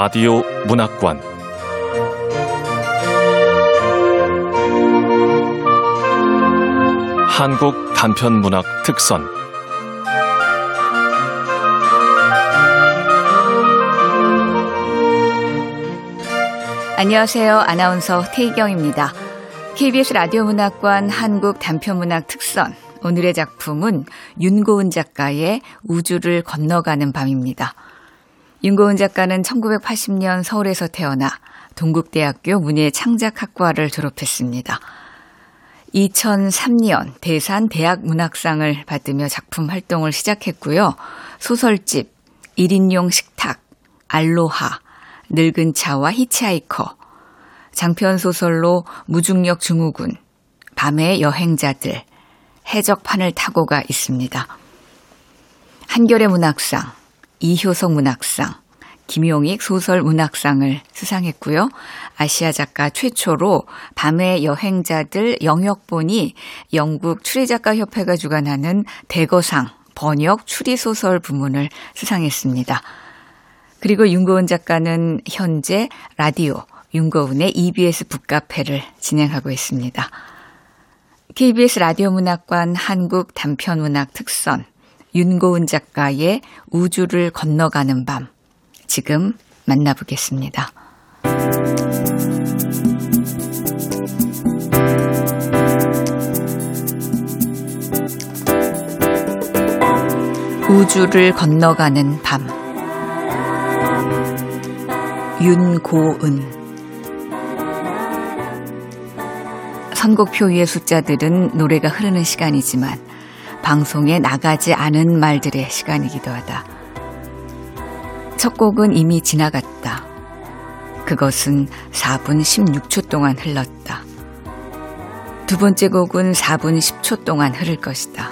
라디오 문학관 한국 단편 문학 특선 안녕하세요. 아나운서 태희경입니다. KBS 라디오 문학관 한국 단편 문학 특선. 오늘의 작품은 윤고은 작가의 우주를 건너가는 밤입니다. 윤고은 작가는 1980년 서울에서 태어나 동국대학교 문예창작학과를 졸업했습니다. 2003년 대산 대학문학상을 받으며 작품 활동을 시작했고요. 소설집, 1인용 식탁, 알로하, 늙은 차와 히치하이커, 장편 소설로 무중력 증후군, 밤의 여행자들, 해적판을 타고가 있습니다. 한겨레 문학상, 이효석 문학상, 김용익 소설 문학상을 수상했고요. 아시아 작가 최초로 밤의 여행자들 영역본이 영국 추리작가 협회가 주관하는 대거상 번역 추리소설 부문을 수상했습니다. 그리고 윤고은 작가는 현재 라디오 윤고은의 EBS 북카페를 진행하고 있습니다. KBS 라디오 문학관 한국 단편문학 특선 윤고은 작가의 우주를 건너가는 밤. 지금 만나보겠습니다. 우주를 건너가는 밤. 윤고은. 선곡표 위의 숫자들은 노래가 흐르는 시간이지만 방송에 나가지 않은 말들의 시간이기도 하다. 첫 곡은 이미 지나갔다. 그것은 4분 16초 동안 흘렀다. 두 번째 곡은 4분 10초 동안 흐를 것이다.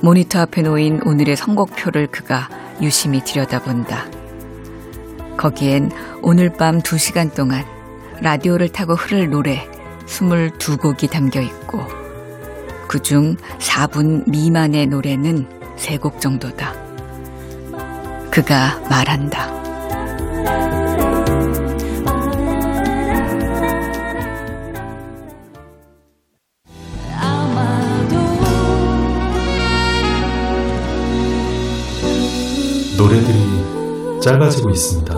모니터 앞에 놓인 오늘의 선곡표를 그가 유심히 들여다본다. 거기엔 오늘 밤 2시간 동안 라디오를 타고 흐를 노래 22곡이 담겨 있고 그중 4분 미만의 노래는 3곡 정도다. 그가 말한다. 노래들이 짧아지고 있습니다.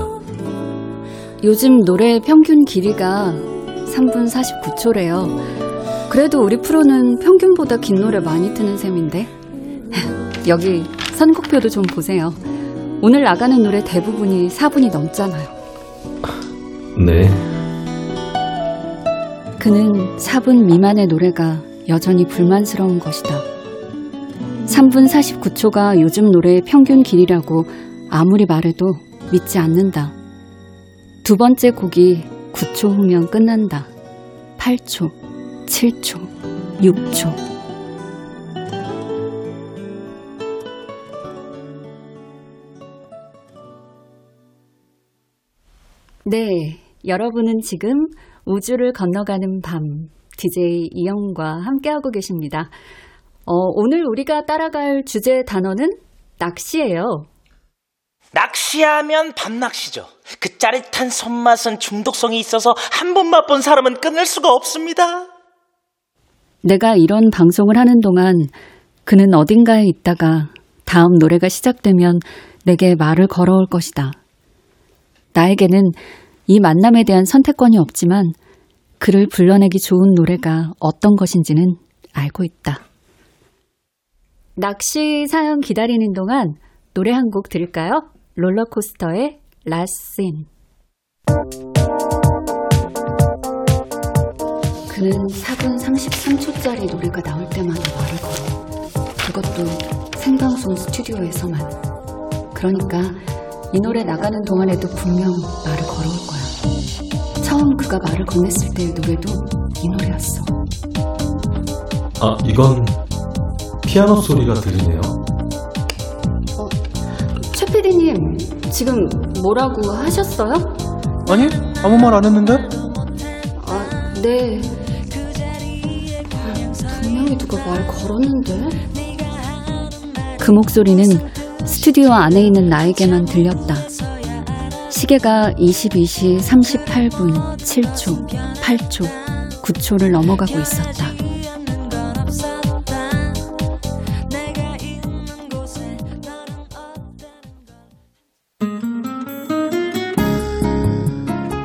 요즘 노래 평균 길이가 3분 49초래요. 그래도 우리 프로는 평균보다 긴 노래 많이 트는 셈인데. 여기 선곡표도 좀 보세요. 오늘 나가는 노래 대부분이 4분이 넘잖아요. 네. 그는 4분 미만의 노래가 여전히 불만스러운 것이다. 3분 49초가 요즘 노래의 평균 길이라고 아무리 말해도 믿지 않는다. 두 번째 곡이 9초 후면 끝난다. 8초, 7초, 6초. 네, 여러분은 지금 우주를 건너가는 밤 DJ 이영과 함께하고 계십니다. 어, 오늘 우리가 따라갈 주제 단어는 낚시예요. 낚시하면 밤낚시죠. 그 짜릿한 손맛은 중독성이 있어서 한 번 맛본 사람은 끊을 수가 없습니다. 내가 이런 방송을 하는 동안 그는 어딘가에 있다가 다음 노래가 시작되면 내게 말을 걸어올 것이다. 나에게는 이 만남에 대한 선택권이 없지만 그를 불러내기 좋은 노래가 어떤 것인지는 알고 있다. 낚시 사연 기다리는 동안 노래 한 곡 들을까요? 롤러코스터의 라신. 그는 4분 33초짜리 노래가 나올 때마다 말을 걸어. 그것도 생방송 스튜디오에서만. 그러니까 이 노래 나가는 동안에도 분명 말을 걸어올 거야. 처음 그가 말을 건넸을 때의 노래도 이 노래였어. 아, 이건 피아노 소리가 들리네요. 최 PD님, 지금 뭐라고 하셨어요? 아니 아무 말 안 했는데 아, 네. 분명히 누가 말 걸었는데? 그 목소리는 스튜디오 안에 있는 나에게만 들렸다. 시계가 22시 38분 7초, 8초, 9초를 넘어가고 있었다.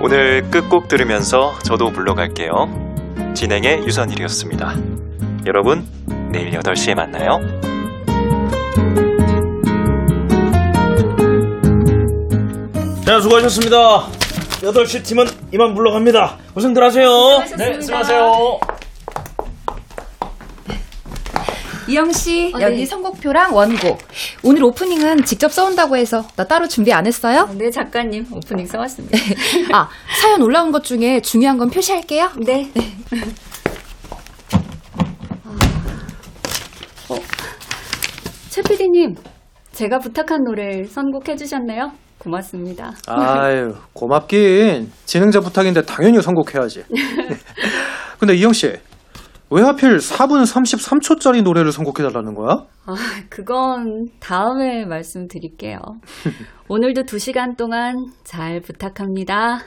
오늘 끝곡 들으면서 저도 물러갈게요. 진행의 유선일이었습니다. 여러분, 내일 8시에 만나요. 자, 수고하셨습니다. 8시 팀은 이만 물러갑니다. 고생들 하세요. 네, 수고하세요. 이영 씨, 어, 여기 네. 선곡표랑 원곡. 오늘 오프닝은 직접 써온다고 해서 나 따로 준비 안 했어요? 네, 작가님. 오프닝 써왔습니다. 아, 사연 올라온 것 중에 중요한 건 표시할게요. 네. 어, 최 PD님, 제가 부탁한 노래 선곡해 주셨네요. 고맙습니다. 아유, 고맙긴. 진행자 부탁인데 당연히 선곡해야지. 근데 이영 씨, 왜 하필 4분 33초짜리 노래를 선곡해달라는 거야? 아, 그건 다음에 말씀드릴게요. 오늘도 두 시간 동안 잘 부탁합니다.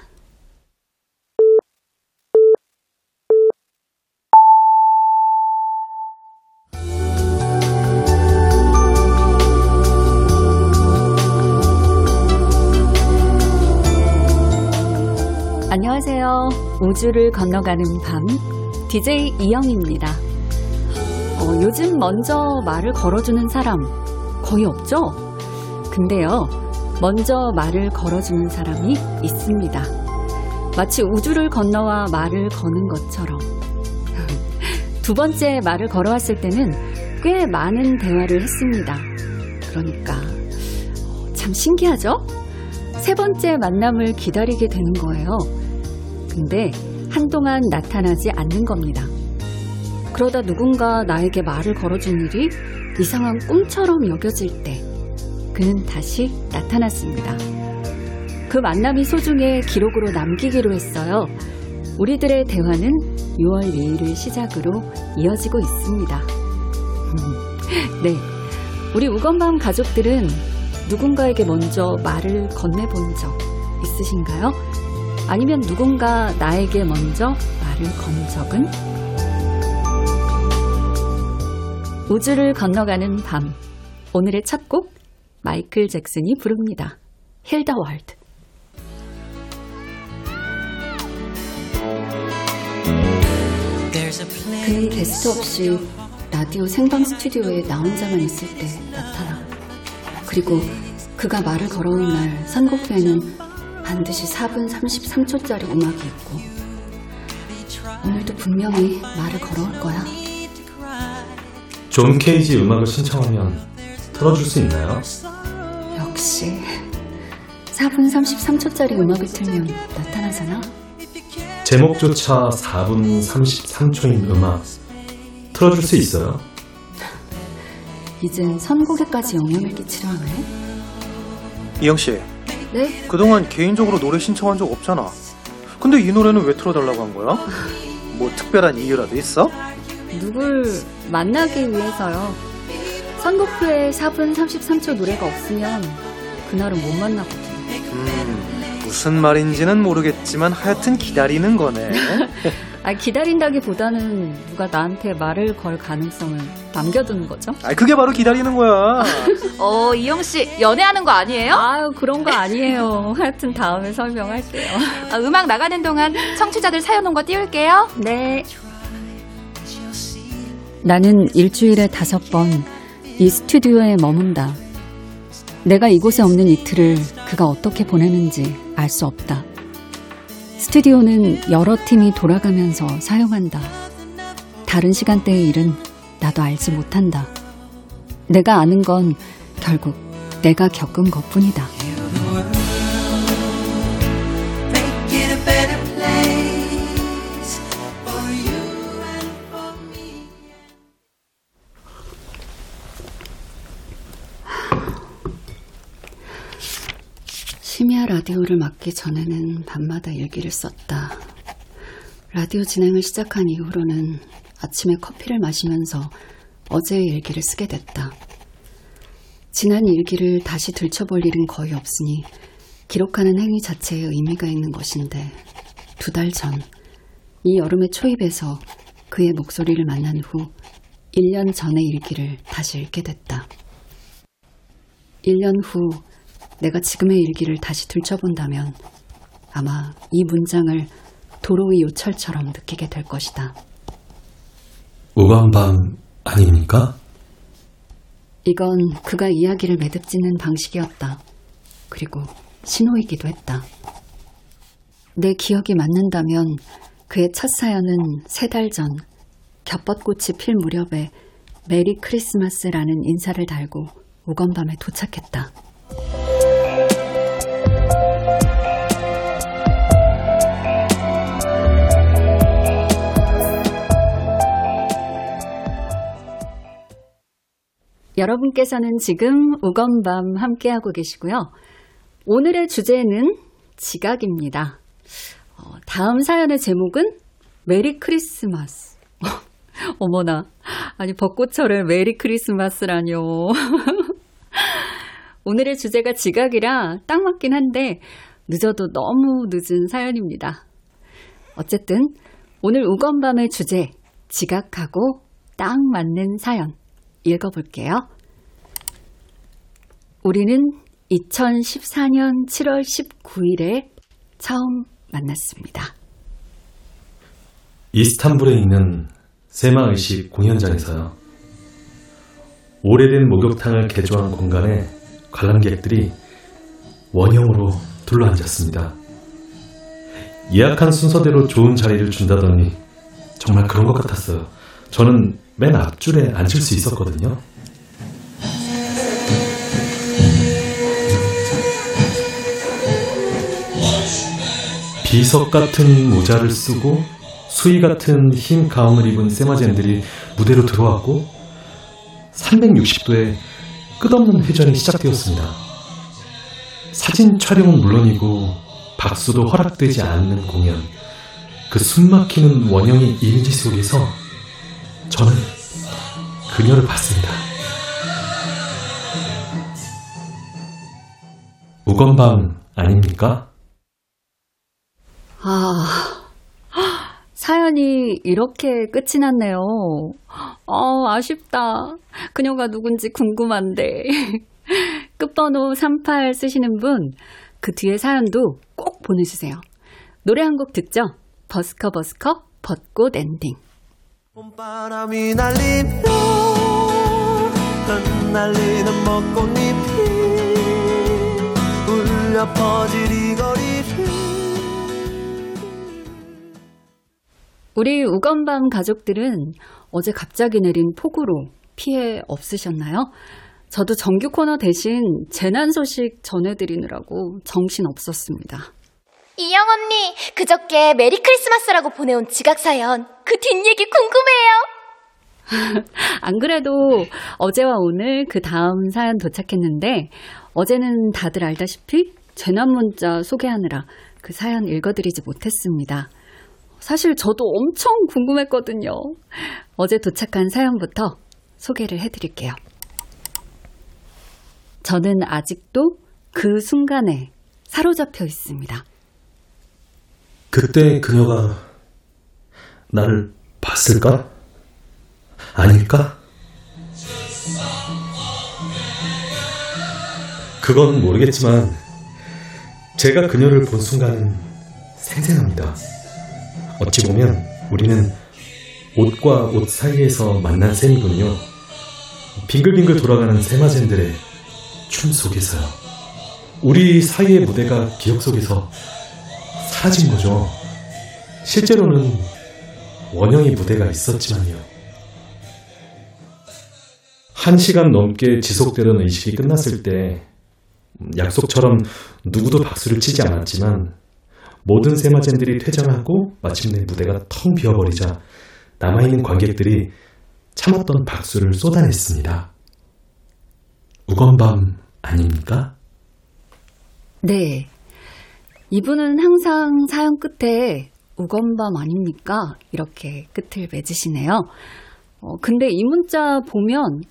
안녕하세요. 우주를 건너가는 밤, DJ 이영입니다. 어, 요즘 먼저 말을 걸어주는 사람 거의 없죠? 근데요, 먼저 말을 걸어주는 사람이 있습니다. 마치 우주를 건너와 말을 거는 것처럼. 두 번째 말을 걸어왔을 때는 꽤 많은 대화를 했습니다. 그러니까, 어, 참 신기하죠? 세 번째 만남을 기다리게 되는 거예요. 근데 한동안 나타나지 않는 겁니다. 그러다 누군가 나에게 말을 걸어준 일이 이상한 꿈처럼 여겨질 때 그는 다시 나타났습니다. 그 만남이 소중해 기록으로 남기기로 했어요. 우리들의 대화는 6월 2일을 시작으로 이어지고 있습니다. 네. 우리 우건밤 가족들은 누군가에게 먼저 말을 건네본 적 있으신가요? 아니면 누군가 나에게 먼저 말을 건 적은? 우주를 건너가는 밤. 오늘의 첫 곡, 마이클 잭슨이 부릅니다. Heal the World. 그는 게스트 없이 라디오 생방 스튜디오에 나 혼자만 있을 때 나타나. 그리고 그가 말을 걸어온 날 선곡표에는 반드시 4분 33초짜리 음악이 있고 오늘도 분명히 말을 걸어올 거야. 존 케이지 음악을 신청하면 틀어줄 수 있나요? 역시 4분 33초짜리 음악을 틀면 나타나잖아. 제목조차 4분 33초인 음악 틀어줄 수 있어요? 이젠 선곡에까지 영향을 끼치려 하네. 이영 씨, 네? 그동안 개인적으로 노래 신청한 적 없잖아. 근데 이 노래는 왜 틀어달라고 한 거야? 뭐 특별한 이유라도 있어? 누굴 만나기 위해서요. 선곡표에 4분 33초 노래가 없으면 그날은 못 만나거든요. 음, 무슨 말인지는 모르겠지만 하여튼 기다리는 거네. 아, 기다린다기보다는 누가 나한테 말을 걸 가능성을 남겨두는 거죠. 아, 그게 바로 기다리는 거야. 어, 이영 씨, 연애하는 거 아니에요? 아유, 그런 거 아니에요. 하여튼 다음에 설명할게요. 아, 음악 나가는 동안 청취자들 사연 온 거 띄울게요. 네. 나는 일주일에 다섯 번 이 스튜디오에 머문다. 내가 이곳에 없는 이틀을 그가 어떻게 보내는지 알 수 없다. 스튜디오는 여러 팀이 돌아가면서 사용한다. 다른 시간대의 일은 나도 알지 못한다. 내가 아는 건 결국 내가 겪은 것 뿐이다. 라디오를 맡기 전에는 밤마다 일기를 썼다. 라디오 진행을 시작한 이후로는 아침에 커피를 마시면서 어제의 일기를 쓰게 됐다. 지난 일기를 다시 들춰볼 일은 거의 없으니 기록하는 행위 자체에 의미가 있는 것인데 두 달 전 이 여름의 초입에서 그의 목소리를 만난 후 1년 전의 일기를 다시 읽게 됐다. 1년 후 내가 지금의 일기를 다시 들춰본다면 아마 이 문장을 도로의 요철처럼 느끼게 될 것이다. 우간밤 아닙니까? 이건 그가 이야기를 매듭짓는 방식이었다. 그리고 신호이기도 했다. 내 기억이 맞는다면 그의 첫 사연은 세 달 전 겹벚꽃이 필 무렵에 메리 크리스마스라는 인사를 달고 오건밤에 도착했다. 여러분께서는 지금 우건밤 함께하고 계시고요. 오늘의 주제는 지각입니다. 어, 다음 사연의 제목은 Merry Christmas. 어머나. 아니, 벚꽃철에 Merry Christmas라뇨. 오늘의 주제가 지각이라 딱 맞긴 한데, 늦어도 너무 늦은 사연입니다. 어쨌든, 오늘 우건밤의 주제, 지각하고 딱 맞는 사연. 읽어볼게요. 우리는 2014년 7월 19일에 처음 만났습니다. 이스탄불에 있는 세마의식 공연장에서요. 오래된 목욕탕을 개조한 공간에 관람객들이 원형으로 둘러앉았습니다. 예약한 순서대로 좋은 자리를 준다더니 정말 그런 것 같았어요. 저는 맨 앞줄에 앉을 수 있었거든요. 비석 같은 모자를 쓰고 수의 같은 흰 가운을 입은 세마젠들이 무대로 들어왔고 360도의 끝없는 회전이 시작되었습니다. 사진 촬영은 물론이고 박수도 허락되지 않는 공연. 그 숨막히는 원형의 이미지 속에서 저는 그녀를 봤습니다. 우건밤 아닙니까? 아, 사연이 이렇게 끝이 났네요. 어, 아쉽다. 그녀가 누군지 궁금한데. 끝번호 38 쓰시는 분, 그 뒤에 사연도 꼭 보내주세요. 노래 한 곡 듣죠? 버스커 버스커 벚꽃 엔딩. 봄바람이 날리며 흩날리는 벚꽃잎이 울려 퍼질 이 거리를 우리 우건밤 가족들은 어제 갑자기 내린 폭우로 피해 없으셨나요? 저도 정규 코너 대신 재난 소식 전해드리느라고 정신 없었습니다. 이영 언니, 그저께 메리 크리스마스라고 보내온 지각 사연. 그 뒷얘기 궁금해요. 안 그래도 어제와 오늘 그 다음 사연 도착했는데 어제는 다들 알다시피 재난 문자 소개하느라 그 사연 읽어드리지 못했습니다. 사실 저도 엄청 궁금했거든요. 어제 도착한 사연부터 소개를 해드릴게요. 저는 아직도 그 순간에 사로잡혀 있습니다. 그때 그녀가 나를 봤을까? 아닐까? 그건 모르겠지만 제가 그녀를 본 순간은 생생합니다. 어찌 보면 우리는 옷과 옷 사이에서 만난 셈이군요. 빙글빙글 돌아가는 세마젠들의 춤 속에서요. 우리 사이의 무대가 기억 속에서 사라진 거죠. 실제로는 원형의 무대가 있었지만요. 한 시간 넘게 지속되던 의식이 끝났을 때 약속처럼 누구도 박수를 치지 않았지만 모든 세마젠들이 퇴장하고 마침내 무대가 텅 비어버리자 남아있는 관객들이 참았던 박수를 쏟아냈습니다. 우건밤 아닙니까? 네. 이분은 항상 사연 끝에 우건밤 아닙니까? 이렇게 끝을 맺으시네요. 어, 근데 이 문자 보면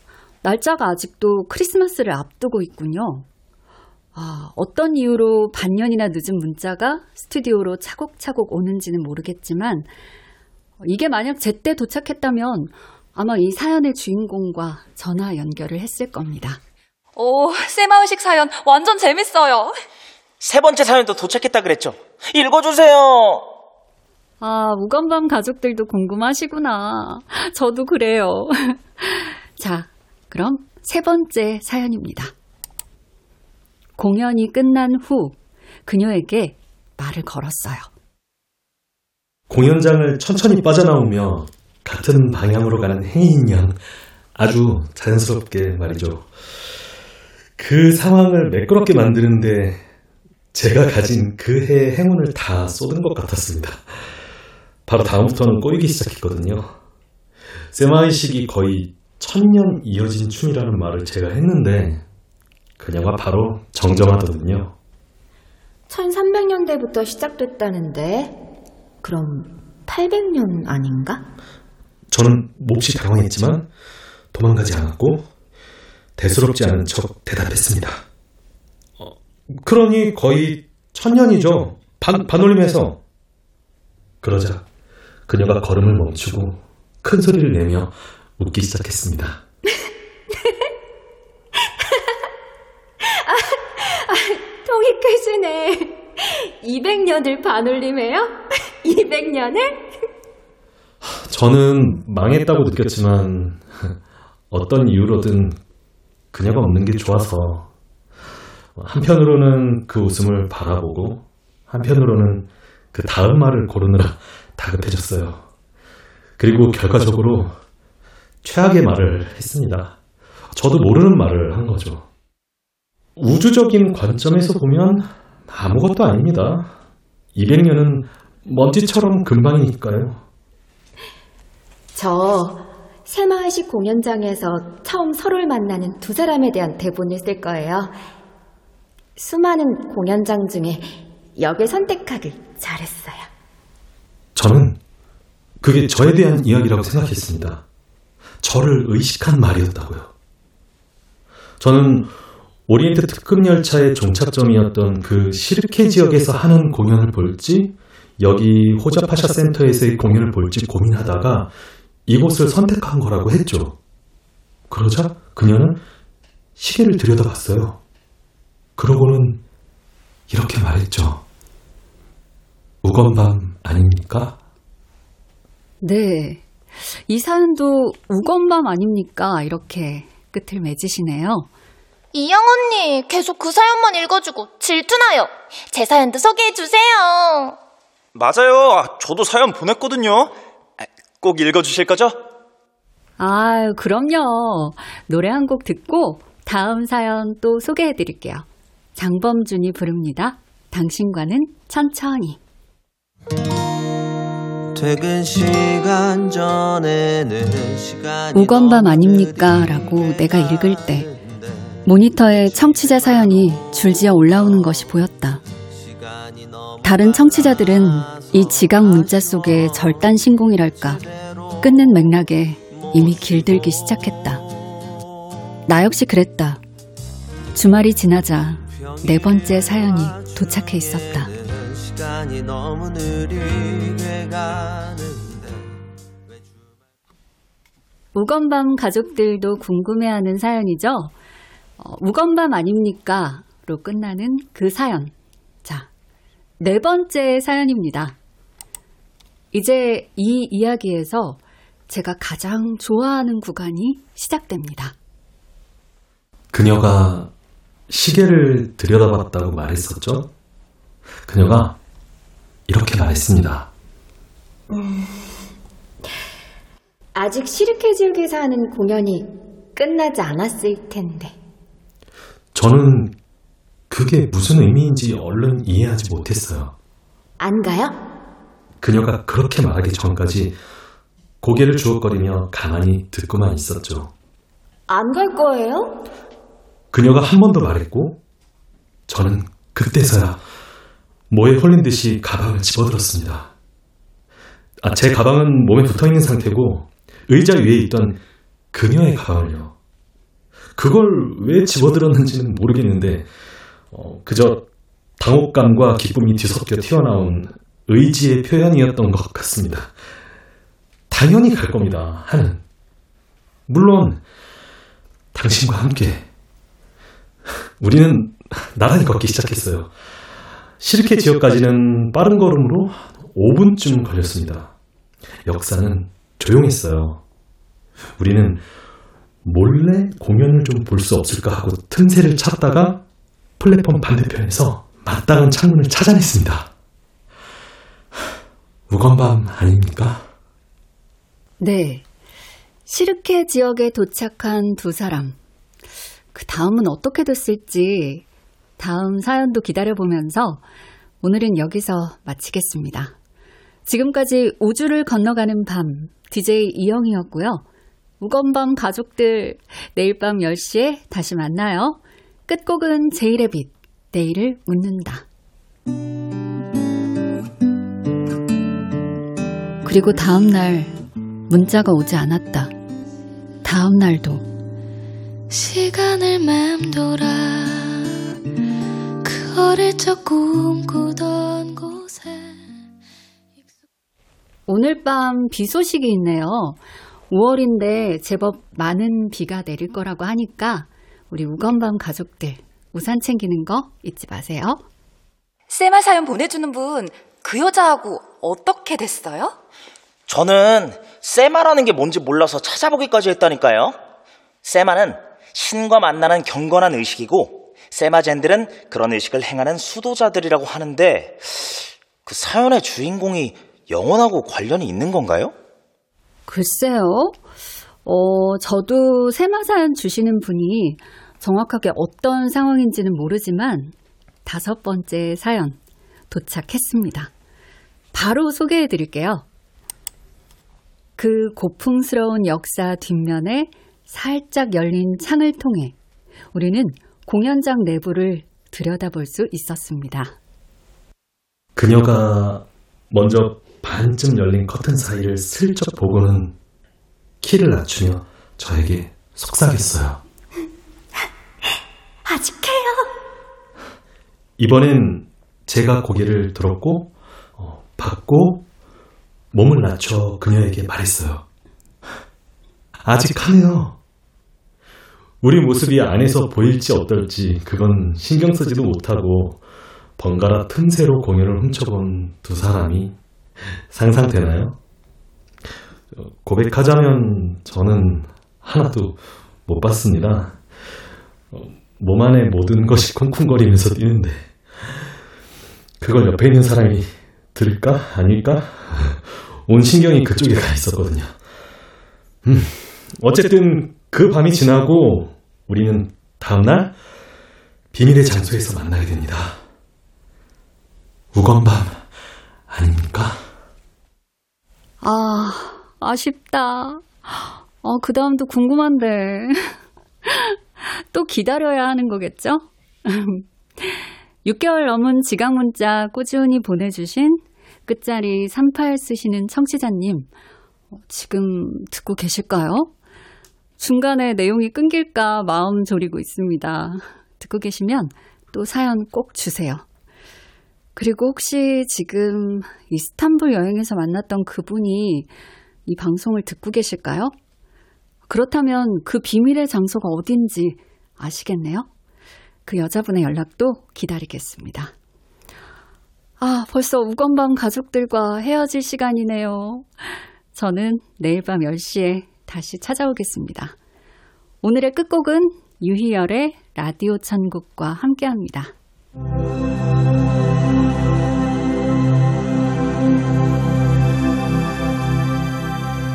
날짜가 아직도 크리스마스를 앞두고 있군요. 아, 어떤 이유로 반년이나 늦은 문자가 스튜디오로 차곡차곡 오는지는 모르겠지만 이게 만약 제때 도착했다면 아마 이 사연의 주인공과 전화 연결을 했을 겁니다. 오, 쌤아의식 사연 완전 재밌어요. 세 번째 사연도 도착했다 그랬죠. 읽어주세요. 아, 우건밤 가족들도 궁금하시구나. 저도 그래요. 자, 그럼 세 번째 사연입니다. 공연이 끝난 후 그녀에게 말을 걸었어요. 공연장을 천천히 빠져나오며 같은 방향으로 가는 행인 양 아주 자연스럽게 말이죠. 그 상황을 매끄럽게 만드는데 제가 가진 그 해의 행운을 다 쏟은 것 같았습니다. 바로 다음부터는 꼬이기 시작했거든요. 세마이식이 거의 천년 이어진 춤이라는 말을 제가 했는데 그녀가 바로 정정하더군요. 1300년대부터 시작됐다는데 그럼 800년 아닌가? 저는 몹시 당황했지만 도망가지 않았고 대수롭지 않은 척 대답했습니다. 어, 그러니 거의 천년이죠. 반, 반올림해서. 그러자 그녀가 걸음을 멈추고 큰 소리를 내며 웃기 시작했습니다. 통이 크시네. 200년을 반올림해요? 200년을? 저는 망했다고 느꼈지만 어떤 이유로든 그녀가 없는 게 좋아서 한편으로는 그 웃음을 바라보고 한편으로는 그 다음 말을 고르느라 다급해졌어요. 그리고 결과적으로 최악의 말을 했습니다. 저도 모르는 말을 한 거죠. 우주적인 관점에서 보면 아무것도 아닙니다. 200년은 먼지처럼 금방이니까요. 저 새마을식 공연장에서 처음 서로를 만나는 두 사람에 대한 대본을 쓸 거예요. 수많은 공연장 중에 역을 선택하길 잘했어요. 저는 그게 저에 대한 이야기라고 생각했습니다. 저를 의식한 말이었다고요. 저는 오리엔트 특급 열차의 종착점이었던 그 시르케 지역에서 하는 공연을 볼지 여기 호자파샤 센터에서의 공연을 볼지 고민하다가 이곳을 선택한 거라고 했죠. 그러자 그녀는 시계를 들여다봤어요. 그러고는 이렇게 말했죠. 우건 밤 아닙니까? 네. 이 사연도 우건 밤 아닙니까? 이렇게 끝을 맺으시네요. 이영 언니 계속 그 사연만 읽어주고 질투나요. 제 사연도 소개해 주세요. 맞아요. 아, 저도 사연 보냈거든요. 아, 꼭 읽어주실 거죠? 아유, 그럼요. 노래 한 곡 듣고 다음 사연 또 소개해 드릴게요. 장범준이 부릅니다. 당신과는 천천히. 퇴근 시간 전에는 시간이 우건밤 아닙니까? 라고 내가 읽을 때 모니터에 청취자 사연이 줄지어 올라오는 것이 보였다. 다른 청취자들은 이 지각 문자 속의 절단 신공이랄까 끊는 맥락에 이미 길들기 시작했다. 나 역시 그랬다. 주말이 지나자 네 번째 사연이 도착해 있었다. 우건밤 가족들도 궁금해하는 사연이죠. 어, 우건밤 아닙니까? 로 끝나는 그 사연. 자, 네 번째 사연입니다. 이제 이 이야기에서 제가 가장 좋아하는 구간이 시작됩니다. 그녀가 시계를 들여다봤다고 말했었죠? 그녀가 이렇게 말했습니다. 음, 아직 시르케 지역에서 하는 공연이 끝나지 않았을 텐데. 저는 그게 무슨 의미인지 얼른 이해하지 못했어요. 안 가요? 그녀가 그렇게 말하기 전까지 고개를 주걱거리며 가만히 듣고만 있었죠. 안 갈 거예요? 그녀가 한 번 더 말했고, 저는 그때서야 뭐에 홀린 듯이 가방을 집어들었습니다. 아, 제 가방은 몸에 붙어 있는 상태고, 의자 위에 있던 그녀의 가방을요. 그걸 왜 집어들었는지는 모르겠는데, 어, 그저 당혹감과 기쁨이 뒤섞여 튀어나온 의지의 표현이었던 것 같습니다. 당연히 갈 겁니다. 하는. 물론 당신과 함께 우리는 나란히 걷기 시작했어요. 시르케 지역까지는 빠른 걸음으로 5분쯤 걸렸습니다. 역사는 조용했어요. 우리는 몰래 공연을 좀 볼 수 없을까 하고 틈새를 찾다가 플랫폼 반대편에서 마땅한 창문을 찾아냈습니다. 무건밤 아닙니까? 네. 시르케 지역에 도착한 두 사람. 그 다음은 어떻게 됐을지 다음 사연도 기다려보면서 오늘은 여기서 마치겠습니다. 지금까지 우주를 건너가는 밤, DJ 이영이었고요. 우건밤 가족들, 내일 밤 10시에 다시 만나요. 끝곡은 제일의 빛, 내일을 묻는다. 그리고 다음 날 문자가 오지 않았다. 다음 날도 시간을 맴돌아 그 어릴 적 꿈꾸던 곳에 오늘 밤 비 소식이 있네요. 5월인데 제법 많은 비가 내릴 거라고 하니까 우리 우건밤 가족들 우산 챙기는 거 잊지 마세요. 쌤아 사연 보내주는 분, 그 여자하고 어떻게 됐어요? 저는 세마라는 게 뭔지 몰라서 찾아보기까지 했다니까요. 세마는 신과 만나는 경건한 의식이고 세마젠들은 그런 의식을 행하는 수도자들이라고 하는데 그 사연의 주인공이 영혼하고 관련이 있는 건가요? 글쎄요. 어, 저도 세마 사연 주시는 분이 정확하게 어떤 상황인지는 모르지만 다섯 번째 사연 도착했습니다. 바로 소개해 드릴게요. 그 고풍스러운 역사 뒷면에 살짝 열린 창을 통해 우리는 공연장 내부를 들여다볼 수 있었습니다. 그녀가 먼저 반쯤 열린 커튼 사이를 슬쩍 보고는 키를 낮추며 저에게 속삭였어요. 아직 해요. 이번엔 제가 고개를 들었고 어, 받고 몸을 낮춰 그녀에게 말했어요. 아직 하네요. 우리 모습이 안에서 보일지 어떨지 그건 신경 쓰지도 못하고 번갈아 틈새로 공연을 훔쳐본 두 사람이 상상되나요? 어, 고백하자면 저는 하나도 못 봤습니다. 어, 몸 안에 모든 것이 쿵쿵거리면서 뛰는데 그걸 옆에 있는 사람이 들을까? 아닐까? 온 신경이 그쪽에 가 있었거든요. 음, 어쨌든 그 밤이 지나고 우리는 다음날 비밀의 장소에서 만나게 됩니다. 우건밤 아닙니까? 아, 아쉽다. 어, 그 다음도 궁금한데. 또 기다려야 하는 거겠죠? 6개월 넘은 지각 문자 꾸준히 보내주신 끝자리 38 쓰시는 청취자님, 어, 지금 듣고 계실까요? 중간에 내용이 끊길까 마음 졸이고 있습니다. 듣고 계시면 또 사연 꼭 주세요. 그리고 혹시 지금 이스탄불 여행에서 만났던 그분이 이 방송을 듣고 계실까요? 그렇다면 그 비밀의 장소가 어딘지 아시겠네요? 그 여자분의 연락도 기다리겠습니다. 아, 벌써 우건밤 가족들과 헤어질 시간이네요. 저는 내일 밤 10시에 다시 찾아오겠습니다. 오늘의 끝곡은 유희열의 라디오 천국과 함께 합니다.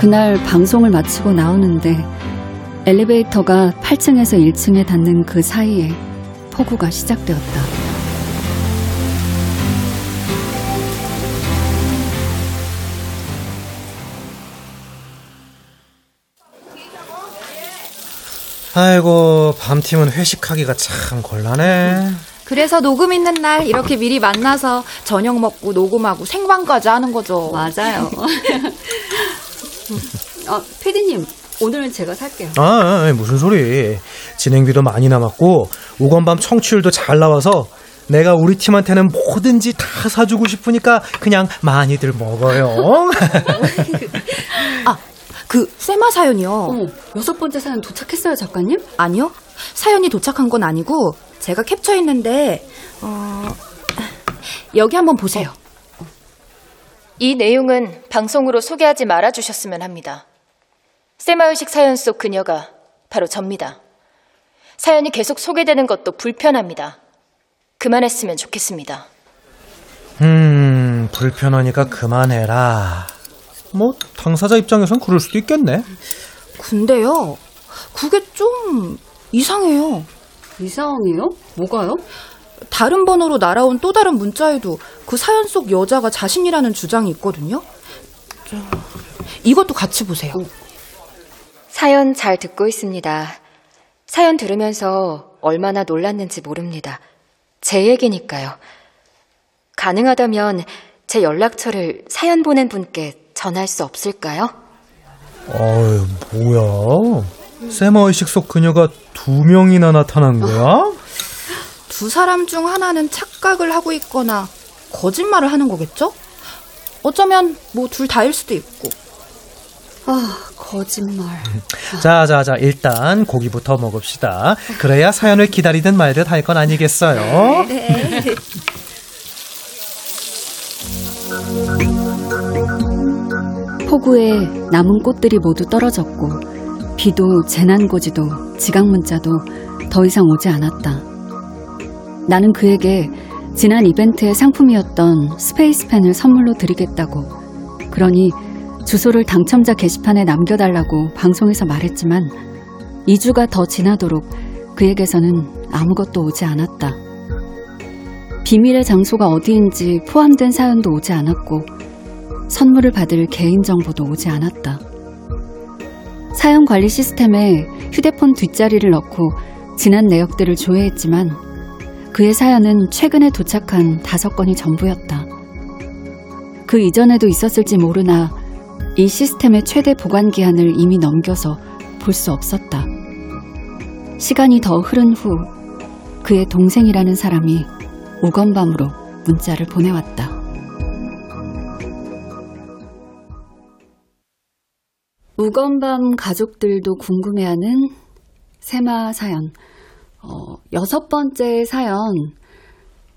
그날 방송을 마치고 나오는데 엘리베이터가 8층에서 1층에 닿는 그 사이에 폭우가 시작되었다. 아이고 밤팀은 회식하기가 참 곤란해. 그래서 녹음 있는 날 이렇게 미리 만나서 저녁 먹고 녹음하고 생방까지 하는 거죠. 맞아요. 어, 피디님, 오늘은 제가 살게요. 아, 아, 무슨 소리? 진행비도 많이 남았고 우건밤 청취율도 잘 나와서 내가 우리 팀한테는 뭐든지 다 사주고 싶으니까 그냥 많이들 먹어요. 아, 그 세마 사연이요. 어, 여섯 번째 사연 도착했어요, 작가님? 아니요. 사연이 도착한 건 아니고 제가 캡처했는데 어... 여기 한번 보세요. 이 내용은 방송으로 소개하지 말아 주셨으면 합니다. 세마의식 사연 속 그녀가 바로 접니다. 사연이 계속 소개되는 것도 불편합니다. 그만했으면 좋겠습니다. 음, 불편하니까 그만해라. 뭐 당사자 입장에선 그럴 수도 있겠네. 근데요, 그게 좀 이상해요. 이상해요? 뭐가요? 다른 번호로 날아온 또 다른 문자에도 그 사연 속 여자가 자신이라는 주장이 있거든요. 저, 이것도 같이 보세요. 사연 잘 듣고 있습니다. 사연 들으면서 얼마나 놀랐는지 모릅니다. 제 얘기니까요. 가능하다면 제 연락처를 사연 보낸 분께 전할 수 없을까요? 어휴, 뭐야. 세마의 식 속 그녀가 두 명이나 나타난 거야? 두 사람 중 하나는 착각을 하고 있거나 거짓말을 하는 거겠죠? 어쩌면 뭐 둘 다일 수도 있고. 아, 거짓말. 자, 자, 자, 일단 고기부터 먹읍시다. 그래야 사연을 기다리든 말든 할 건 아니겠어요? 네. 폭우에 남은 꽃들이 모두 떨어졌고 비도 재난고지도 지각문자도 더 이상 오지 않았다. 나는 그에게 지난 이벤트의 상품이었던 스페이스펜을 선물로 드리겠다고 그러니 주소를 당첨자 게시판에 남겨달라고 방송에서 말했지만 2주가 더 지나도록 그에게서는 아무것도 오지 않았다. 비밀의 장소가 어디인지 포함된 사연도 오지 않았고 선물을 받을 개인정보도 오지 않았다. 사연 관리 시스템에 휴대폰 뒷자리를 넣고 지난 내역들을 조회했지만 그의 사연은 최근에 도착한 다섯 건이 전부였다. 그 이전에도 있었을지 모르나 이 시스템의 최대 보관 기한을 이미 넘겨서 볼 수 없었다. 시간이 더 흐른 후 그의 동생이라는 사람이 오건밤으로 문자를 보내왔다. 우건밤 가족들도 궁금해하는 세마 사연. 어, 여섯 번째 사연.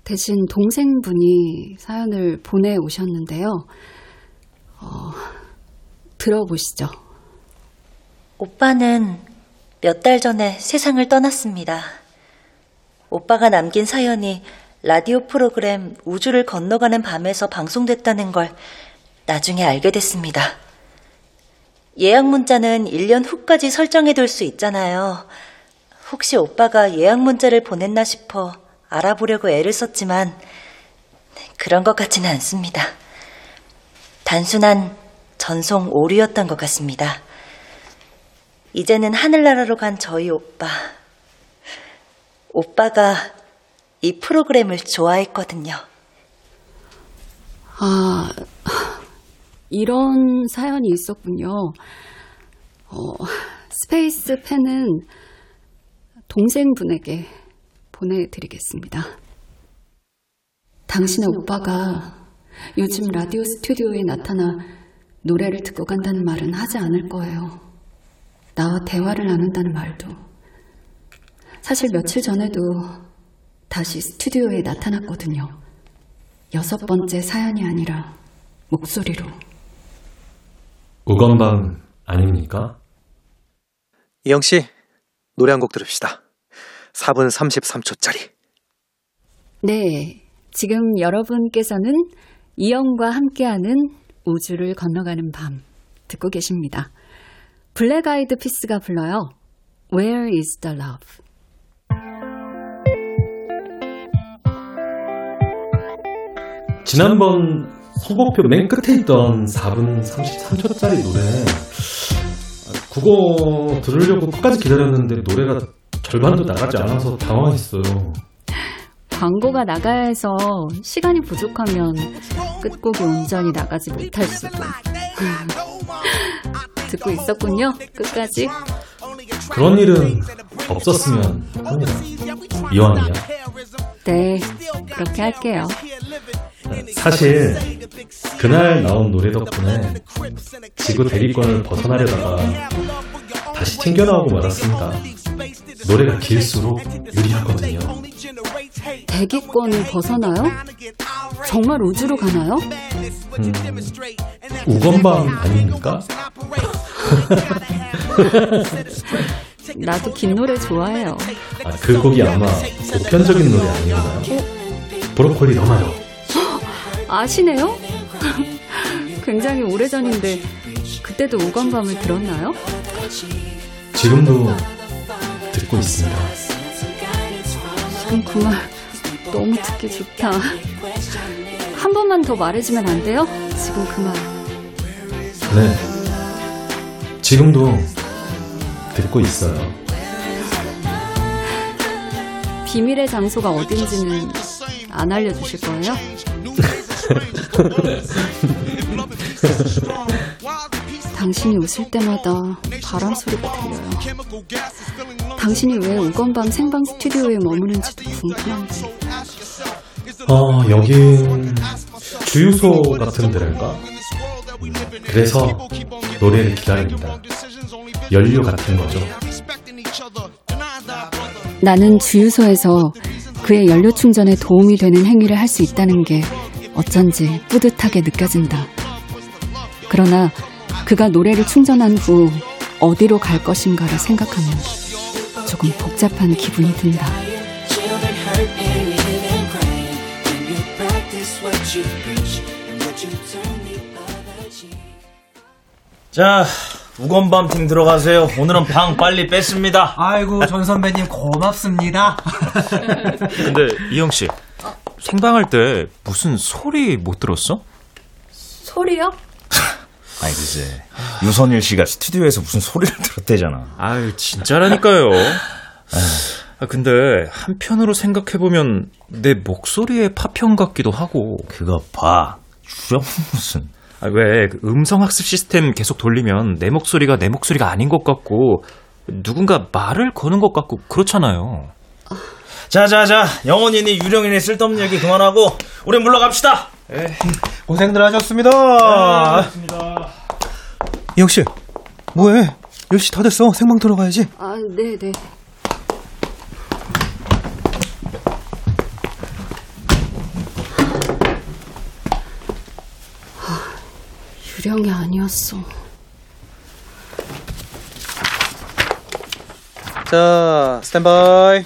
대신 동생분이 사연을 보내오셨는데요. 어, 들어보시죠. 오빠는 몇 달 전에 세상을 떠났습니다. 오빠가 남긴 사연이 라디오 프로그램 우주를 건너가는 밤에서 방송됐다는 걸 나중에 알게 됐습니다. 예약 문자는 1년 후까지 설정해 둘 수 있잖아요. 혹시 오빠가 예약 문자를 보냈나 싶어 알아보려고 애를 썼지만 그런 것 같지는 않습니다. 단순한 전송 오류였던 것 같습니다. 이제는 하늘나라로 간 저희 오빠. 오빠가 이 프로그램을 좋아했거든요. 아, 이런 사연이 있었군요. 어, 스페이스 펜은 동생분에게 보내드리겠습니다. 당신의 오빠가 요즘 라디오 스튜디오에 나타나 노래를 듣고 간다는 말은 하지 않을 거예요. 나와 대화를 나눈다는 말도. 사실 며칠 전에도 다시 스튜디오에 나타났거든요. 여섯 번째 사연이 아니라 목소리로. 우건방 아닙니까? 이영 씨, 노래 한 곡 들읍시다. 4분 33초짜리. 네, 지금 여러분께서는 이영과 함께하는 우주를 건너가는 밤 듣고 계십니다. Black Eyed Peas가 불러요. Where is the love? 지난번 선곡표 맨 끝에 있던 4분 33초짜리 노래 그거 들으려고 끝까지 기다렸는데 노래가 절반도 나가지 않아서 당황했어요. 광고가 나가야 해서 시간이 부족하면 끝곡이 온전히 나가지 못할 수도. 듣고 있었군요. 끝까지. 그런 일은 없었으면 합니다. 이왕이면. 네, 그렇게 할게요. 사실 그날 나온 노래 덕분에 지구 대기권을 벗어나려다가 다시 튕겨 나오고 말았습니다. 노래가 길수록 유리하거든요. 대기권을 벗어나요? 정말 우주로 가나요? 음, 우건방 아닙니까? 나도 긴 노래 좋아해요. 아, 그 곡이 아마 보편적인 노래 아닌가요? 브로콜리 너마요. 아시네요? 굉장히 오래전인데 그때도 우건밤을 들었나요? 지금도 듣고 있습니다. 지금 그 말 너무 듣기 좋다. 한 번만 더 말해주면 안 돼요? 지금 그 말. 네. 지금도 듣고 있어요. 비밀의 장소가 어딘지는 안 알려주실 거예요? 당신이 웃을 때마다 바람 소리가 들려요. 당신이 왜 우건밤 생방 스튜디오에 머무는지도 궁금한데. 어, 여긴 주유소 같은 데랄까? 그래서 노래를 기다립니다. 연료 같은 거죠. 나는 주유소에서 그의 연료 충전에 도움이 되는 행위를 할 수 있다는 게 어쩐지 뿌듯하게 느껴진다. 그러나 그가 노래를 충전한 후 어디로 갈 것인가를 생각하면 조금 복잡한 기분이 든다. 자, 우건밤 팀 들어가세요. 오늘은 방 빨리 뺐습니다. 아이고, 전 선배님 고맙습니다. 근데 이영 씨 생방할 때 무슨 소리 못 들었어? 소리요? 아니 글쎄 유선일 씨가 스튜디오에서 무슨 소리를 들었대잖아. 아유 진짜라니까요. 아 근데 한편으로 생각해 보면 내 목소리의 파편 같기도 하고. 그거 봐. 주영 무슨. 아, 왜그 음성 학습 시스템 계속 돌리면 내 목소리가 내 목소리가 아닌 것 같고 누군가 말을 거는 것 같고 그렇잖아요. 자자자 영원이니 유령이니 쓸데없는 얘기 그만하고 우리 물러갑시다. 고생들 하셨습니다. 이영 씨, 뭐해? 10시 다 됐어. 생방 들어가야지. 아, 네, 네. 유령이 아니었어. 자, 스탠바이.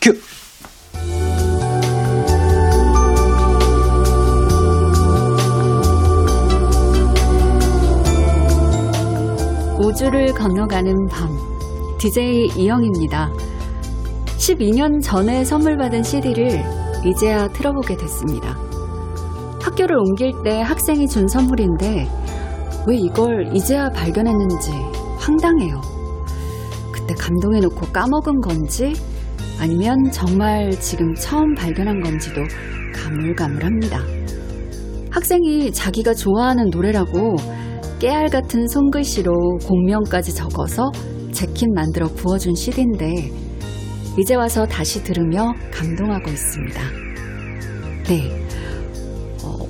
큐. 우주를 건너가는 밤. DJ 이영입니다. 12년 전에 선물 받은 CD를 이제야 틀어보게 됐습니다. 학교를 옮길 때 학생이 준 선물인데 왜 이걸 이제야 발견했는지 황당해요. 그때 감동해놓고 까먹은 건지 아니면 정말 지금 처음 발견한 건지도 가물가물합니다. 학생이 자기가 좋아하는 노래라고 깨알 같은 손글씨로 곡명까지 적어서 재킷 만들어 부어준 CD인데 이제 와서 다시 들으며 감동하고 있습니다. 네.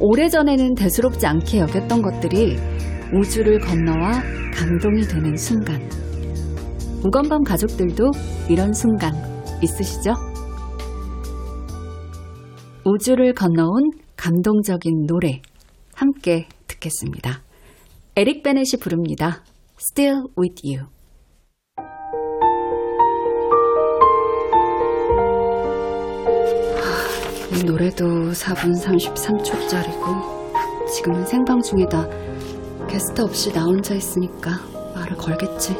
어, 오래전에는 대수롭지 않게 여겼던 것들이 우주를 건너와 감동이 되는 순간. 우건밤 가족들도 이런 순간 있으시죠? 우주를 건너온 감동적인 노래 함께 듣겠습니다. 에릭 베넷이 부릅니다. Still with you. 이 노래도 4분 33초짜리고 지금은 생방 중이다. 게스트 없이 나 혼자 있으니까 말을 걸겠지.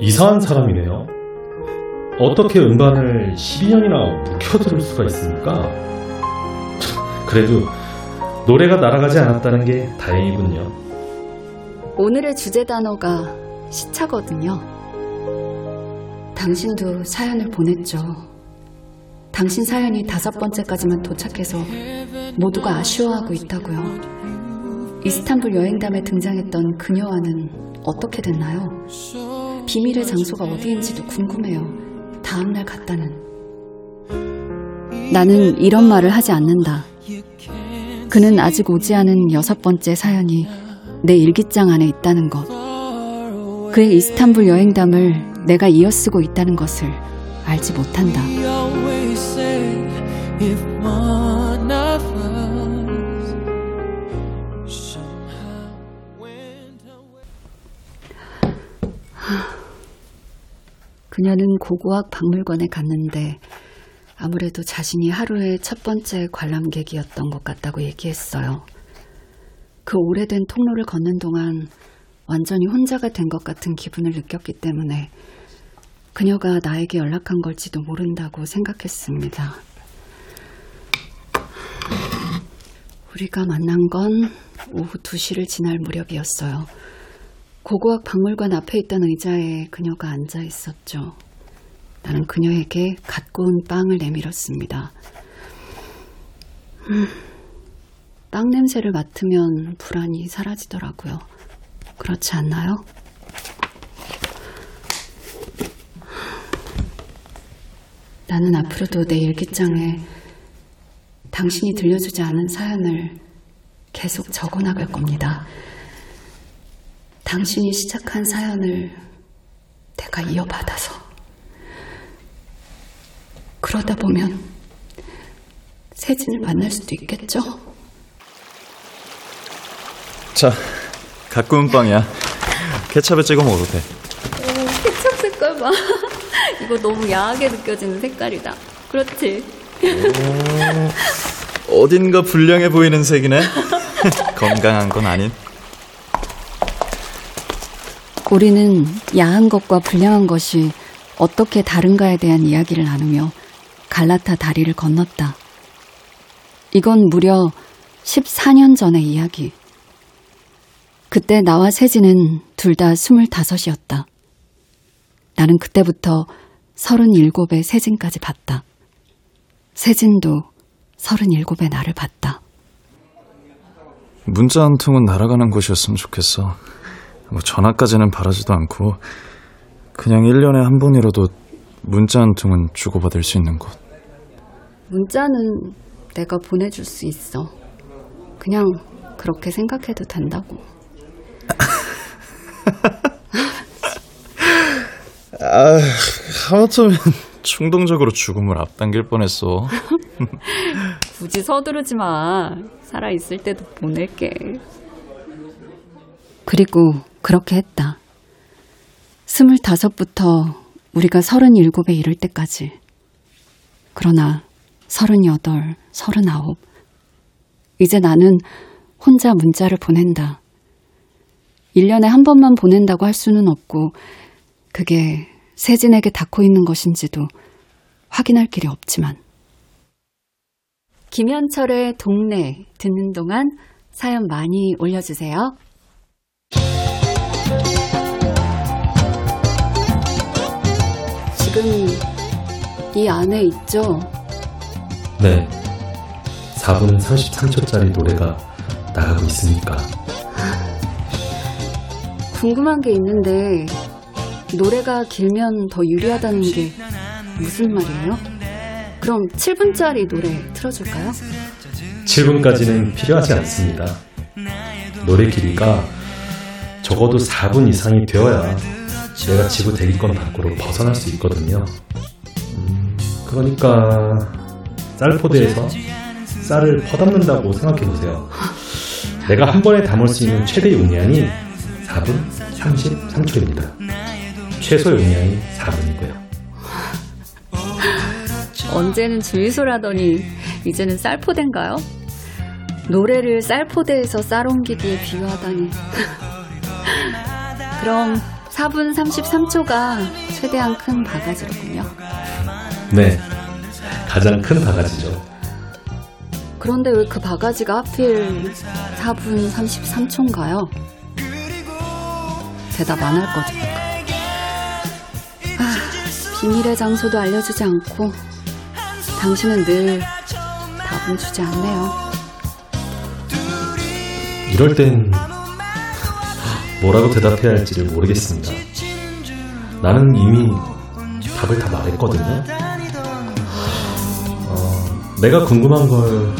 이상한 사람이네요. 어떻게 음반을 12년이나 묵혀들을 수가 있습니까? 그래도 노래가 날아가지 않았다는 게 다행이군요. 오늘의 주제 단어가 시차거든요. 당신도 사연을 보냈죠. 당신 사연이 다섯 번째까지만 도착해서 모두가 아쉬워하고 있다고요. 이스탄불 여행담에 등장했던 그녀와는 어떻게 됐나요? 비밀의 장소가 어디인지도 궁금해요. 다음날 갔다는. 나는 이런 말을 하지 않는다. 그는 아직 오지 않은 여섯 번째 사연이 내 일기장 안에 있다는 것. 그의 이스탄불 여행담을 내가 이어쓰고 있다는 것을 알지 못한다. 그녀는 고고학 박물관에 갔는데 아무래도 자신이 하루의 첫 번째 관람객이었던 것 같다고 얘기했어요. 그 오래된 통로를 걷는 동안 완전히 혼자가 된 것 같은 기분을 느꼈기 때문에 그녀가 나에게 연락한 걸지도 모른다고 생각했습니다. 우리가 만난 건 오후 2시를 지날 무렵이었어요. 고고학 박물관 앞에 있던 의자에 그녀가 앉아 있었죠. 나는 그녀에게 갓 구운 빵을 내밀었습니다. 음, 빵 냄새를 맡으면 불안이 사라지더라고요. 그렇지 않나요? 나는 앞으로도 내 일기장에 당신이 들려주지 않은 사연을 계속 적어 나갈 겁니다. 당신이 시작한 사연을 내가 이어받아서 그러다 보면 세진을 만날 수도 있겠죠? 자, 가꾸운 빵이야. 케찹에 찍어 먹어도 돼. 케첩 색깔 봐. 이거 너무 야하게 느껴지는 색깔이다. 그렇지? 어딘가 불량해 보이는 색이네. 건강한 건 아닌. 우리는 야한 것과 불량한 것이 어떻게 다른가에 대한 이야기를 나누며 갈라타 다리를 건넜다. 이건 무려 14년 전의 이야기. 그때 나와 세진은 둘 다 25이었다. 나는 그때부터 37의 세진까지 봤다. 세진도 37의 나를 봤다. 문자 한 통은 날아가는 곳이었으면 좋겠어. 뭐 전화까지는 바라지도 않고 그냥 1년에 한 번이라도 문자 한 통은 주고받을 수 있는 곳. 문자는 내가 보내줄 수 있어. 그냥 그렇게 생각해도 된다고. 아, 하마터면 충동적으로 죽음을 앞당길 뻔했어. 굳이 서두르지 마. 살아있을 때도 보낼게. 그리고 그렇게 했다. 스물다섯부터 우리가 서른일곱에 이를 때까지. 그러나 서른여덟, 서른아홉. 이제 나는 혼자 문자를 보낸다. 1년에 한 번만 보낸다고 할 수는 없고, 그게 세진에게 닿고 있는 것인지도 확인할 길이 없지만. 김현철의 동네 듣는 동안 사연 많이 올려주세요. 지금 이 안에 있죠? 네. 4분 33초짜리 노래가 나가고 있으니까. 궁금한 게 있는데 노래가 길면 더 유리하다는 게 무슨 말이에요? 그럼 7분짜리 노래 틀어줄까요? 7분까지는 필요하지 않습니다. 노래 길이가 적어도 4분 이상이 되어야 내가 지구 대기권 밖으로 벗어날 수 있거든요. 음, 그러니까 쌀포대에서 쌀을 퍼담는다고 생각해 보세요. 내가 한 번에 담을 수 있는 최대 용량이 4분 33초입니다. 최소 용량이 4분이고요. 언제는 주유소라더니 이제는 쌀포대인가요? 노래를 쌀포대에서 쌀 옮기기에 비유하다니. 그럼 4분 33초가 최대한 큰 바가지로군요. 네, 가장 큰 바가지죠. 그런데 왜 그 바가지가 하필 4분 33초인가요? 대답 안 할 거죠? 아, 비밀의 장소도 알려주지 않고 당신은 늘 답은 주지 않네요. 이럴 땐 뭐라고 대답해야 할지를 모르겠습니다. 나는 이미 답을 다 말했거든요. 어, 내가 궁금한 걸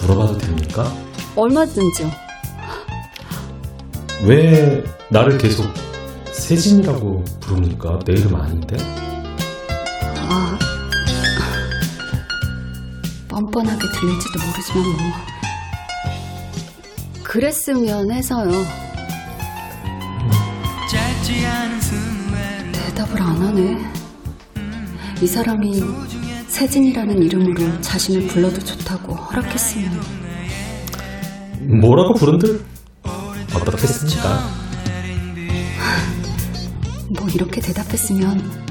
물어봐도 됩니까? 얼마든지요. 왜 나를 계속 세진이라고 부릅니까? 내 이름 아닌데? 아, 뻔뻔하게 들릴지도 모르지만 뭐. 그랬으면 해서요. 대답을 안 하네. 이 사람이 세진이라는 이름으로 자신을 불러도 좋다고 허락했으면 뭐라고 부른들 어떻겠습니까? 뭐 이렇게 대답했으면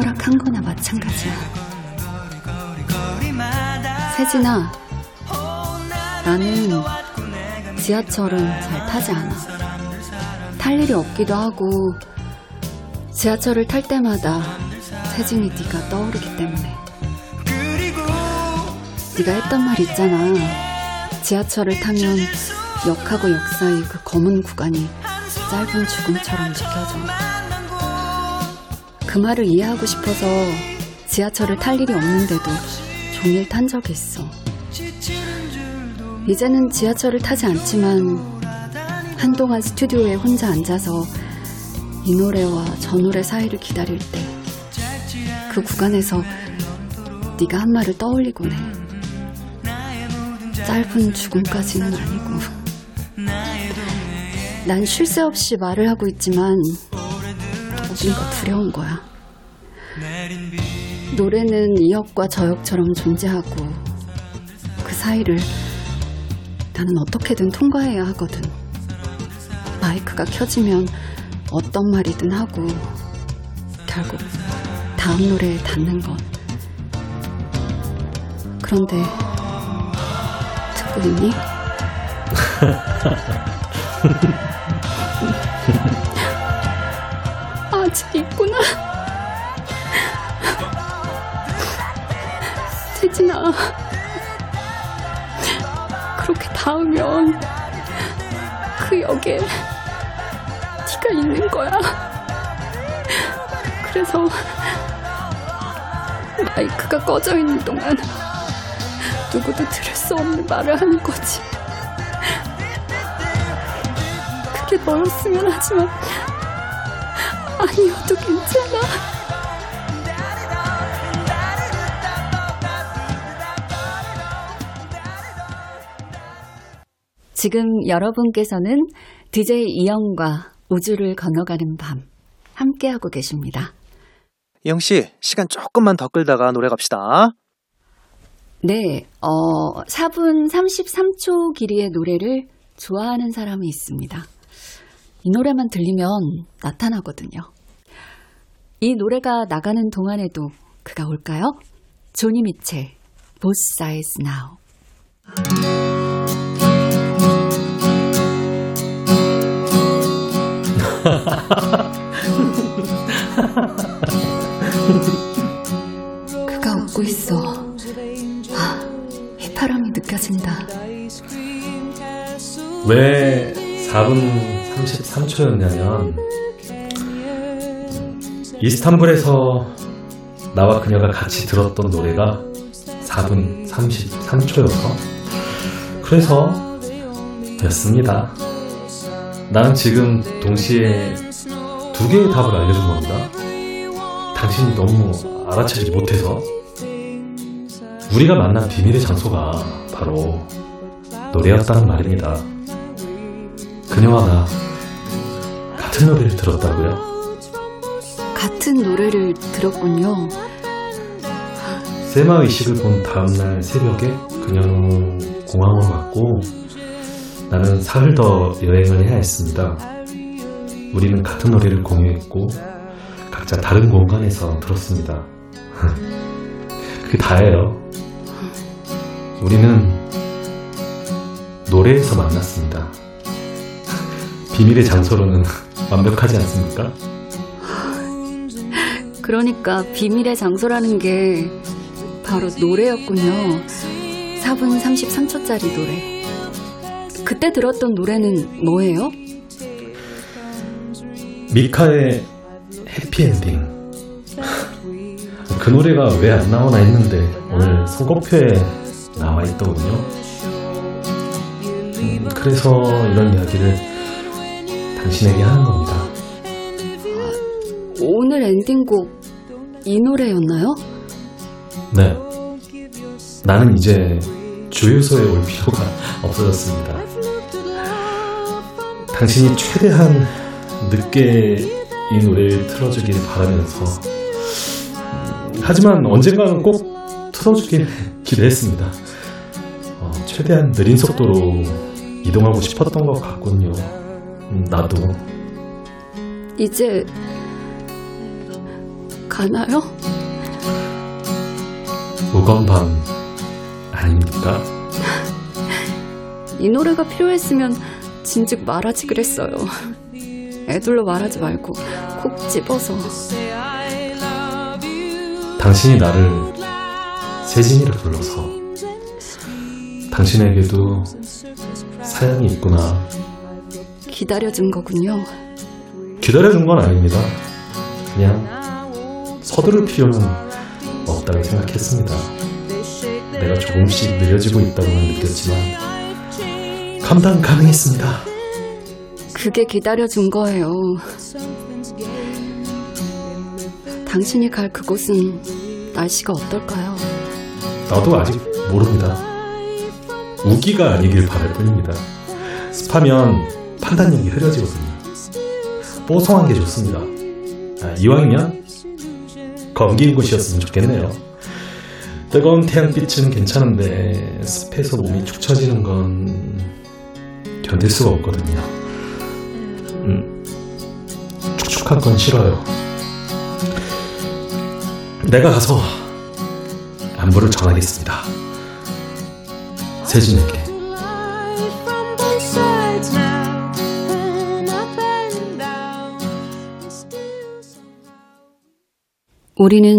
허락한 거나 마찬가지야. 세진아, 나는 지하철은 잘 타지 않아. 탈 일이 없기도 하고 지하철을 탈 때마다 세진이 네가 떠오르기 때문에. 네가 했던 말 있잖아. 지하철을 타면 역하고 역 사이 그 검은 구간이 짧은 죽음처럼 느껴져. 그 말을 이해하고 싶어서 지하철을 탈 일이 없는데도 종일 탄 적이 있어. 이제는 지하철을 타지 않지만 한동안 스튜디오에 혼자 앉아서 이 노래와 저 노래 사이를 기다릴 때 그 구간에서 네가 한 말을 떠올리곤 해. 짧은 죽음까지는 아니고 난 쉴 새 없이 말을 하고 있지만 어딘가 두려운 거야. 노래는 이 역과 저 역처럼 존재하고 그 사이를 나는 어떻게든 통과해야 하거든. 마이크가 켜지면 어떤 말이든 하고 결국 다음 노래에 닿는 것. 그런데 듣고 있니? 세진아. 그렇게 닿으면 그 역에 네가 있는 거야. 그래서 마이크가 꺼져 있는 동안 누구도 들을 수 없는 말을 하는 거지. 그게 너였으면 하지만 아니어도 괜찮아. 지금 여러분께서는 DJ 이영과 우주를 건너가는 밤 함께하고 계십니다. 이영 씨, 시간 조금만 더 끌다가 노래 갑시다. 네, 어, 4분 33초 길이의 노래를 좋아하는 사람이 있습니다. 이 노래만 들리면 나타나거든요. 이 노래가 나가는 동안에도 그가 올까요? 조니 미첼, Both Sides Now. 그가 웃고 있어. 아, 휘파람이 느껴진다. 왜 4분 33초였냐면 이스탄불에서 나와 그녀가 같이 들었던 노래가 4분 33초여서 그래서 였습니다. 나는 지금 동시에 두 개의 답을 알려준 겁니다. 당신이 너무 알아채지 못해서 우리가 만난 비밀의 장소가 바로 노래였다는 말입니다. 그녀와 나 같은 노래를 들었다고요? 같은 노래를 들었군요. 세마 의식을 본 다음날 새벽에 그녀는 공항으로 갔고 나는 사흘 더 여행을 해야 했습니다. 우리는 같은 노래를 공유했고 각자 다른 공간에서 들었습니다. 그게 다예요. 우리는 노래에서 만났습니다. 비밀의 장소로는 완벽하지 않습니까? 그러니까 비밀의 장소라는 게 바로 노래였군요. 4분 33초짜리 노래. 그때 들었던 노래는 뭐예요? 미카의 해피엔딩. 그 노래가 왜 안 나오나 했는데 오늘 선곡표에 나와 있더군요. 음, 그래서 이런 이야기를 당신에게 하는 겁니다. 오늘 엔딩곡 이 노래였나요? 네. 나는 이제 주유소에 올 필요가 없어졌습니다. 당신이 최대한 늦게 이 노래를 틀어주길 바라면서 음, 하지만 언젠가는 꼭 틀어주길 기대했습니다. 어, 최대한 느린 속도로 이동하고 싶었던 것 같군요. 음, 나도 이제 가나요? 무거운 밤 아닙니까? 이 노래가 필요했으면 진즉 말하지 그랬어요. 애들로 말하지 말고 콕 집어서. 당신이 나를 세진이라 불러서 당신에게도 사연이 있구나 기다려준 거군요. 기다려준 건 아닙니다. 그냥 서두를 필요는 없다고 생각했습니다. 내가 조금씩 느려지고 있다고는 느꼈지만 감당 가능했습니다. 그게 기다려준 거예요. 당신이 갈 그곳은 날씨가 어떨까요? 나도 아직 모릅니다. 우기가 아니길 바랄 뿐입니다. 습하면 판단력이 흐려지거든요. 뽀송한 게 좋습니다. 아, 이왕이면 검긴 곳이었으면 좋겠네요. 뜨거운 태양빛은 괜찮은데 습해서 몸이 축 처지는 건 견딜 수가 없거든요. 음, 축축한 건 싫어요. 내가 가서 안부를 전하겠습니다. 세진에게. 우리는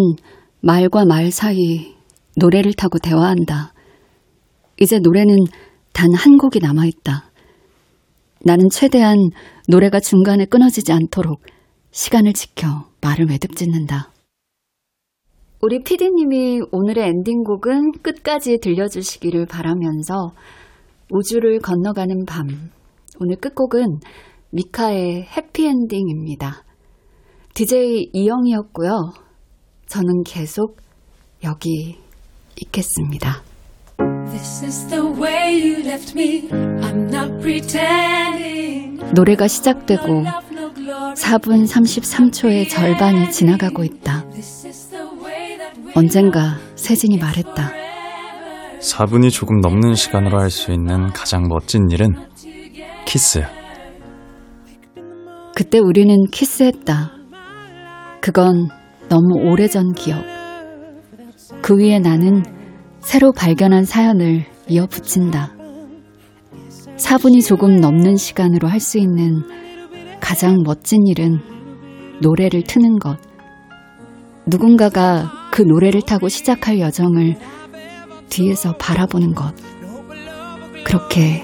말과 말 사이 노래를 타고 대화한다. 이제 노래는 단 한 곡이 남아있다. 나는 최대한 노래가 중간에 끊어지지 않도록 시간을 지켜 말을 매듭 짓는다. 우리 피디님이 오늘의 엔딩곡은 끝까지 들려주시기를 바라면서 우주를 건너가는 밤. 오늘 끝곡은 미카의 해피엔딩입니다. DJ 이영이었고요. 저는 계속 여기 있겠습니다. 노래가 시작되고 4분 33초의 절반이 지나가고 있다. 언젠가 세진이 말했다. 4분이 조금 넘는 시간으로 할 수 있는 가장 멋진 일은 키스야. 그때 우리는 키스했다. 그건 너무 오래전 기억. 그 위에 나는 새로 발견한 사연을 이어 붙인다. 4분이 조금 넘는 시간으로 할 수 있는 가장 멋진 일은 노래를 트는 것. 누군가가 그 노래를 타고 시작할 여정을 뒤에서 바라보는 것. 그렇게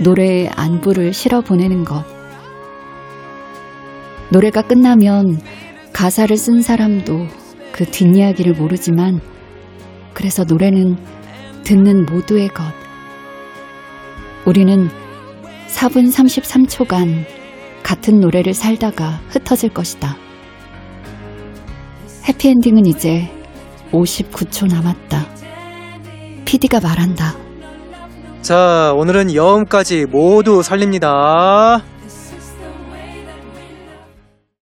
노래의 안부를 실어 보내는 것. 노래가 끝나면 가사를 쓴 사람도 그 뒷이야기를 모르지만 그래서 노래는 듣는 모두의 것. 우리는 4분 33초간 같은 노래를 살다가 흩어질 것이다. 해피엔딩은 이제 59초 남았다. PD가 말한다. 자, 오늘은 여음까지 모두 살립니다.